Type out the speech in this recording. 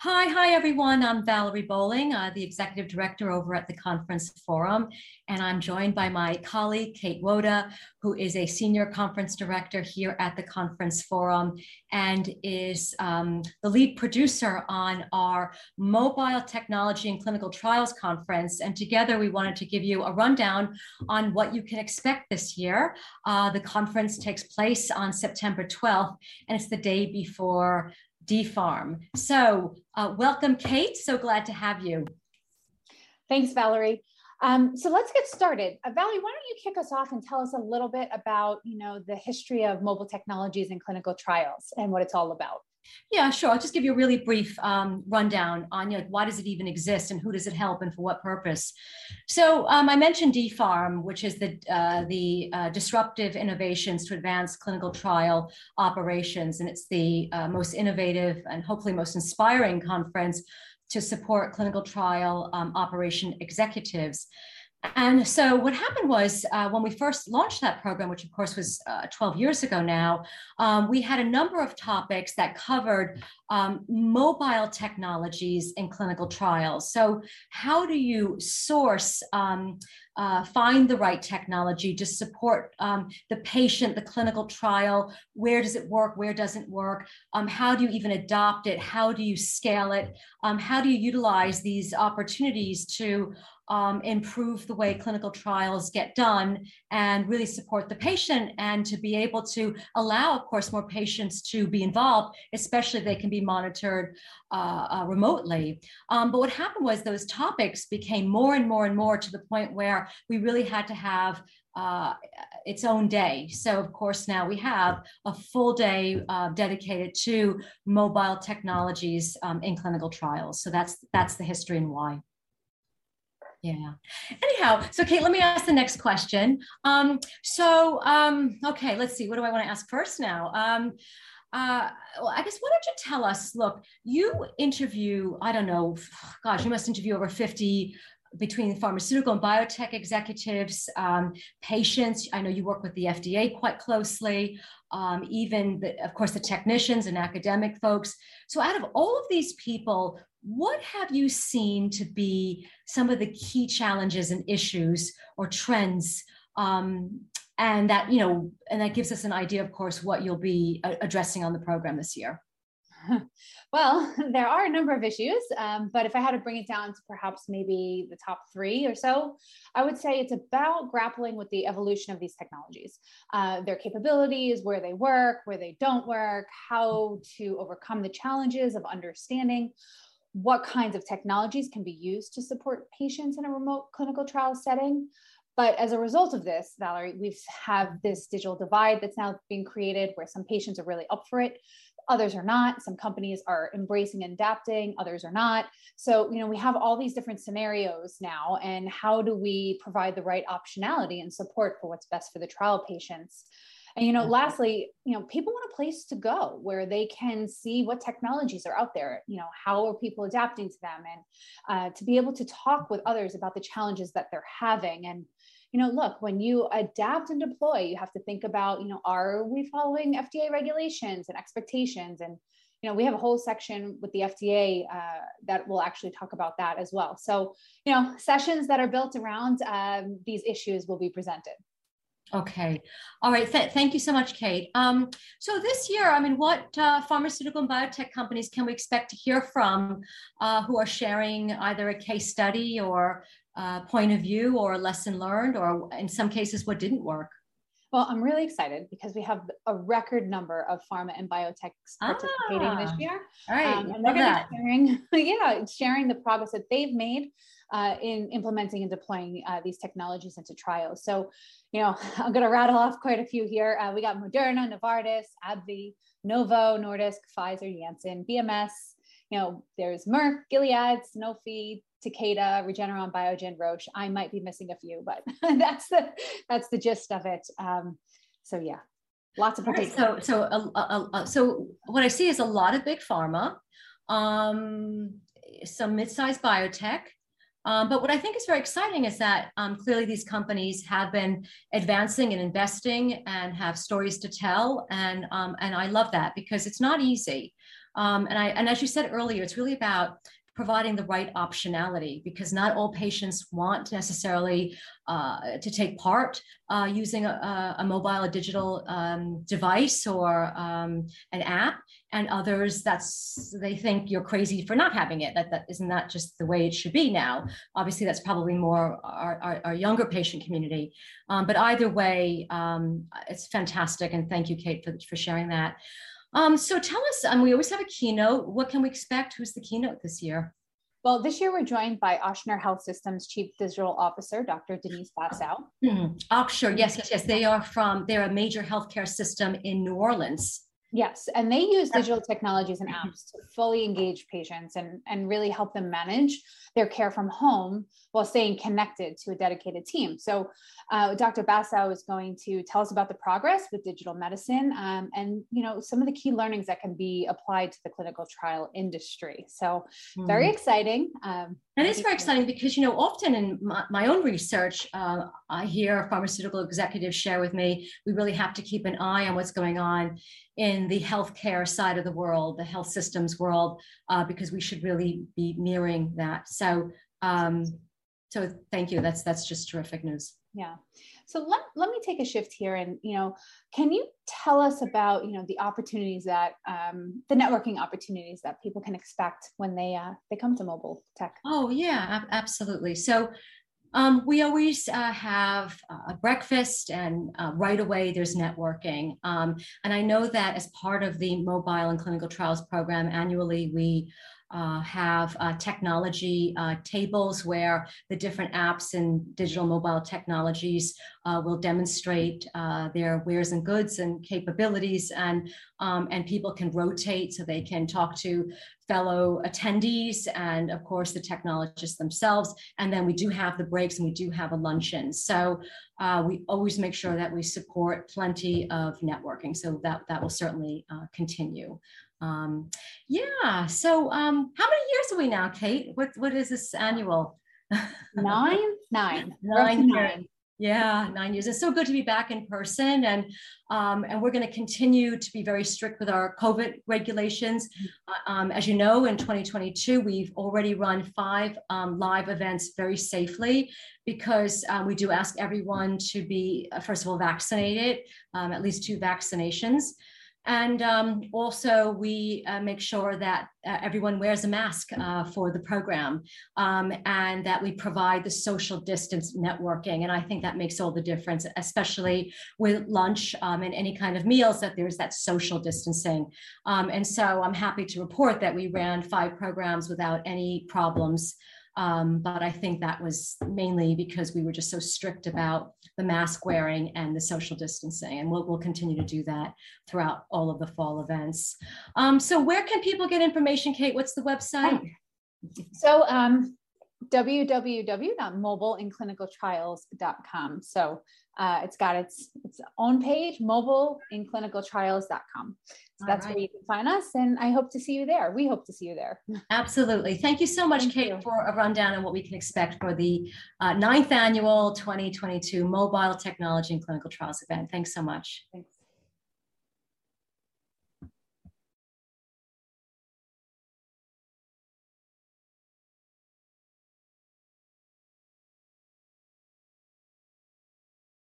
Hi, hi everyone. I'm Valerie Bowling, uh, the executive director over at the Conference Forum, and I'm joined by my colleague Kate Woda, who is a senior conference director here at the Conference Forum and is um, the lead producer on our Mobile Technology and Clinical Trials Conference. And together, we wanted to give you a rundown on what you can expect this year. Uh, the conference takes place on September 12th, and it's the day before DPHARM. So, uh, welcome, Kate. So glad to have you. Thanks, Valerie. Um, so let's get started. Uh, Valerie, why don't you kick us off and tell us a little bit about, you know, the history of mobile technologies and clinical trials and what it's all about? Yeah, sure. I'll just give you a really brief um, rundown on you know, why does it even exist and who does it help and for what purpose. So um, I mentioned DPHARM, which is the uh, the uh, disruptive innovations to advance clinical trial operations, and it's the uh, most innovative and hopefully most inspiring conference to support clinical trial um, operation executives. And so what happened was uh, when we first launched that program, which of course was uh, 12 years ago now, um, we had a number of topics that covered um, mobile technologies in clinical trials. So how do you source, um, uh, find the right technology to support um, the patient, the clinical trial? Where does it work? Where doesn't work? Um, how do you even adopt it? How do you scale it? Um, how do you utilize these opportunities to um, improve the way clinical trials get done and really support the patient and to be able to allow, of course, more patients to be involved, especially if they can be monitored uh, uh, remotely. Um, but what happened was those topics became more and more and more to the point where we really had to have uh, its own day. So, of course, now we have a full day uh, dedicated to mobile technologies um, in clinical trials. So that's that's the history and why. Yeah. Anyhow, so Kate, let me ask the next question. Um, so, um, okay, let's see. What do I want to ask first now? Um, uh, well, I guess why don't you tell us? Look, you interview. I don't know. Gosh, you must interview over fifty between pharmaceutical and biotech executives, um, patients. I know you work with the FDA quite closely, um, even, the, of course, the technicians and academic folks. So, out of all of these people, what have you seen to be some of the key challenges and issues or trends um, and that you know and that gives us an idea of course what you'll be uh, addressing on the program this year well there are a number of issues um, but if i had to bring it down to perhaps maybe the top three or so i would say it's about grappling with the evolution of these technologies uh, their capabilities where they work where they don't work how to overcome the challenges of understanding what kinds of technologies can be used to support patients in a remote clinical trial setting. But as a result of this, Valerie, we have have this digital divide that's now being created where some patients are really up for it, others are not. Some companies are embracing and adapting, others are not. So, you know, we have all these different scenarios now, and how do we provide the right optionality and support for what's best for the trial patients? And you know, lastly, you know, people want a place to go where they can see what technologies are out there. You know, how are people adapting to them, and uh, to be able to talk with others about the challenges that they're having. And you know, look, when you adapt and deploy, you have to think about, you know, are we following FDA regulations and expectations? And you know, we have a whole section with the FDA uh, that will actually talk about that as well. So, you know, sessions that are built around um, these issues will be presented. Okay. All right. Th- thank you so much, Kate. Um, so this year, I mean, what uh, pharmaceutical and biotech companies can we expect to hear from uh, who are sharing either a case study or uh, point of view or a lesson learned, or in some cases, what didn't work? Well, I'm really excited because we have a record number of pharma and biotechs participating ah, this year. All right, um, and they're going to be sharing, yeah, sharing the progress that they've made uh, in implementing and deploying uh, these technologies into trials. So, you know, I'm going to rattle off quite a few here. Uh, we got Moderna, Novartis, AbbVie, Novo, Nordisk, Pfizer, Janssen, BMS. You know, there's Merck, Gilead, Sanofi, Takeda, Regeneron, Biogen, Roche. I might be missing a few, but that's the that's the gist of it. Um, so yeah, lots of right, so so uh, uh, uh, so what I see is a lot of big pharma, um, some mid-sized biotech, um, but what I think is very exciting is that um, clearly these companies have been advancing and investing and have stories to tell, and um, and I love that because it's not easy. Um, and I and as you said earlier, it's really about providing the right optionality because not all patients want necessarily uh, to take part uh, using a, a, mobile, a digital um, device or um, an app, and others that's they think you're crazy for not having it. That that isn't that just the way it should be now. Obviously, that's probably more our, our, our younger patient community. Um, but either way, um, it's fantastic, and thank you, Kate, for for sharing that. Um, so tell us, um, we always have a keynote. What can we expect? Who's the keynote this year? Well, this year we're joined by Ochsner Health Systems Chief Digital Officer, Dr. Denise. Mm-hmm. Ochsner, yes, yes, yes. They are from, they're a major healthcare system in New Orleans. Yes, and they use digital technologies and apps to fully engage patients and, and really help them manage their care from home while staying connected to a dedicated team. So, uh, Dr. Basow is going to tell us about the progress with digital medicine um, and you know some of the key learnings that can be applied to the clinical trial industry. So, mm. very exciting. Um, and it's very exciting because you know often in my, my own research, uh, I hear pharmaceutical executives share with me we really have to keep an eye on what's going on in the healthcare side of the world, the health systems world, uh, because we should really be mirroring that. So, um, so thank you. That's that's just terrific news. Yeah. So let, let me take a shift here, and you know, can you tell us about you know the opportunities that um, the networking opportunities that people can expect when they uh, they come to mobile tech? Oh yeah, absolutely. So um, we always uh, have a breakfast, and uh, right away there's networking. Um, and I know that as part of the mobile and clinical trials program, annually we uh, have uh, technology uh, tables where the different apps and digital mobile technologies uh, will demonstrate uh, their wares and goods and capabilities and um, and people can rotate so they can talk to fellow attendees and of course the technologists themselves and then we do have the breaks and we do have a luncheon so uh, we always make sure that we support plenty of networking so that that will certainly continue um, yeah. So, um, how many years are we now, Kate? What What is this annual? nine, nine, nine, nine. Yeah, nine years. It's so good to be back in person, and um, and we're going to continue to be very strict with our COVID regulations. Uh, um, as you know, in 2022, we've already run five um, live events very safely because um, we do ask everyone to be, uh, first of all, vaccinated, um, at least two vaccinations. And um, also, we uh, make sure that uh, everyone wears a mask uh, for the program um, and that we provide the social distance networking. And I think that makes all the difference, especially with lunch um, and any kind of meals, that there's that social distancing. Um, and so I'm happy to report that we ran five programs without any problems. Um, but I think that was mainly because we were just so strict about the mask wearing and the social distancing. And we'll, we'll continue to do that throughout all of the fall events. Um, so where can people get information, Kate? What's the website? So um, www.mobileinclinicaltrials.com. So uh, it's got its its own page, mobileinclinicaltrials.com. So that's right. where you can find us, and I hope to see you there. We hope to see you there. Absolutely. Thank you so much, Thank Kate, you. for a rundown on what we can expect for the uh, ninth annual 2022 Mobile Technology and Clinical Trials event. Thanks so much. Thanks.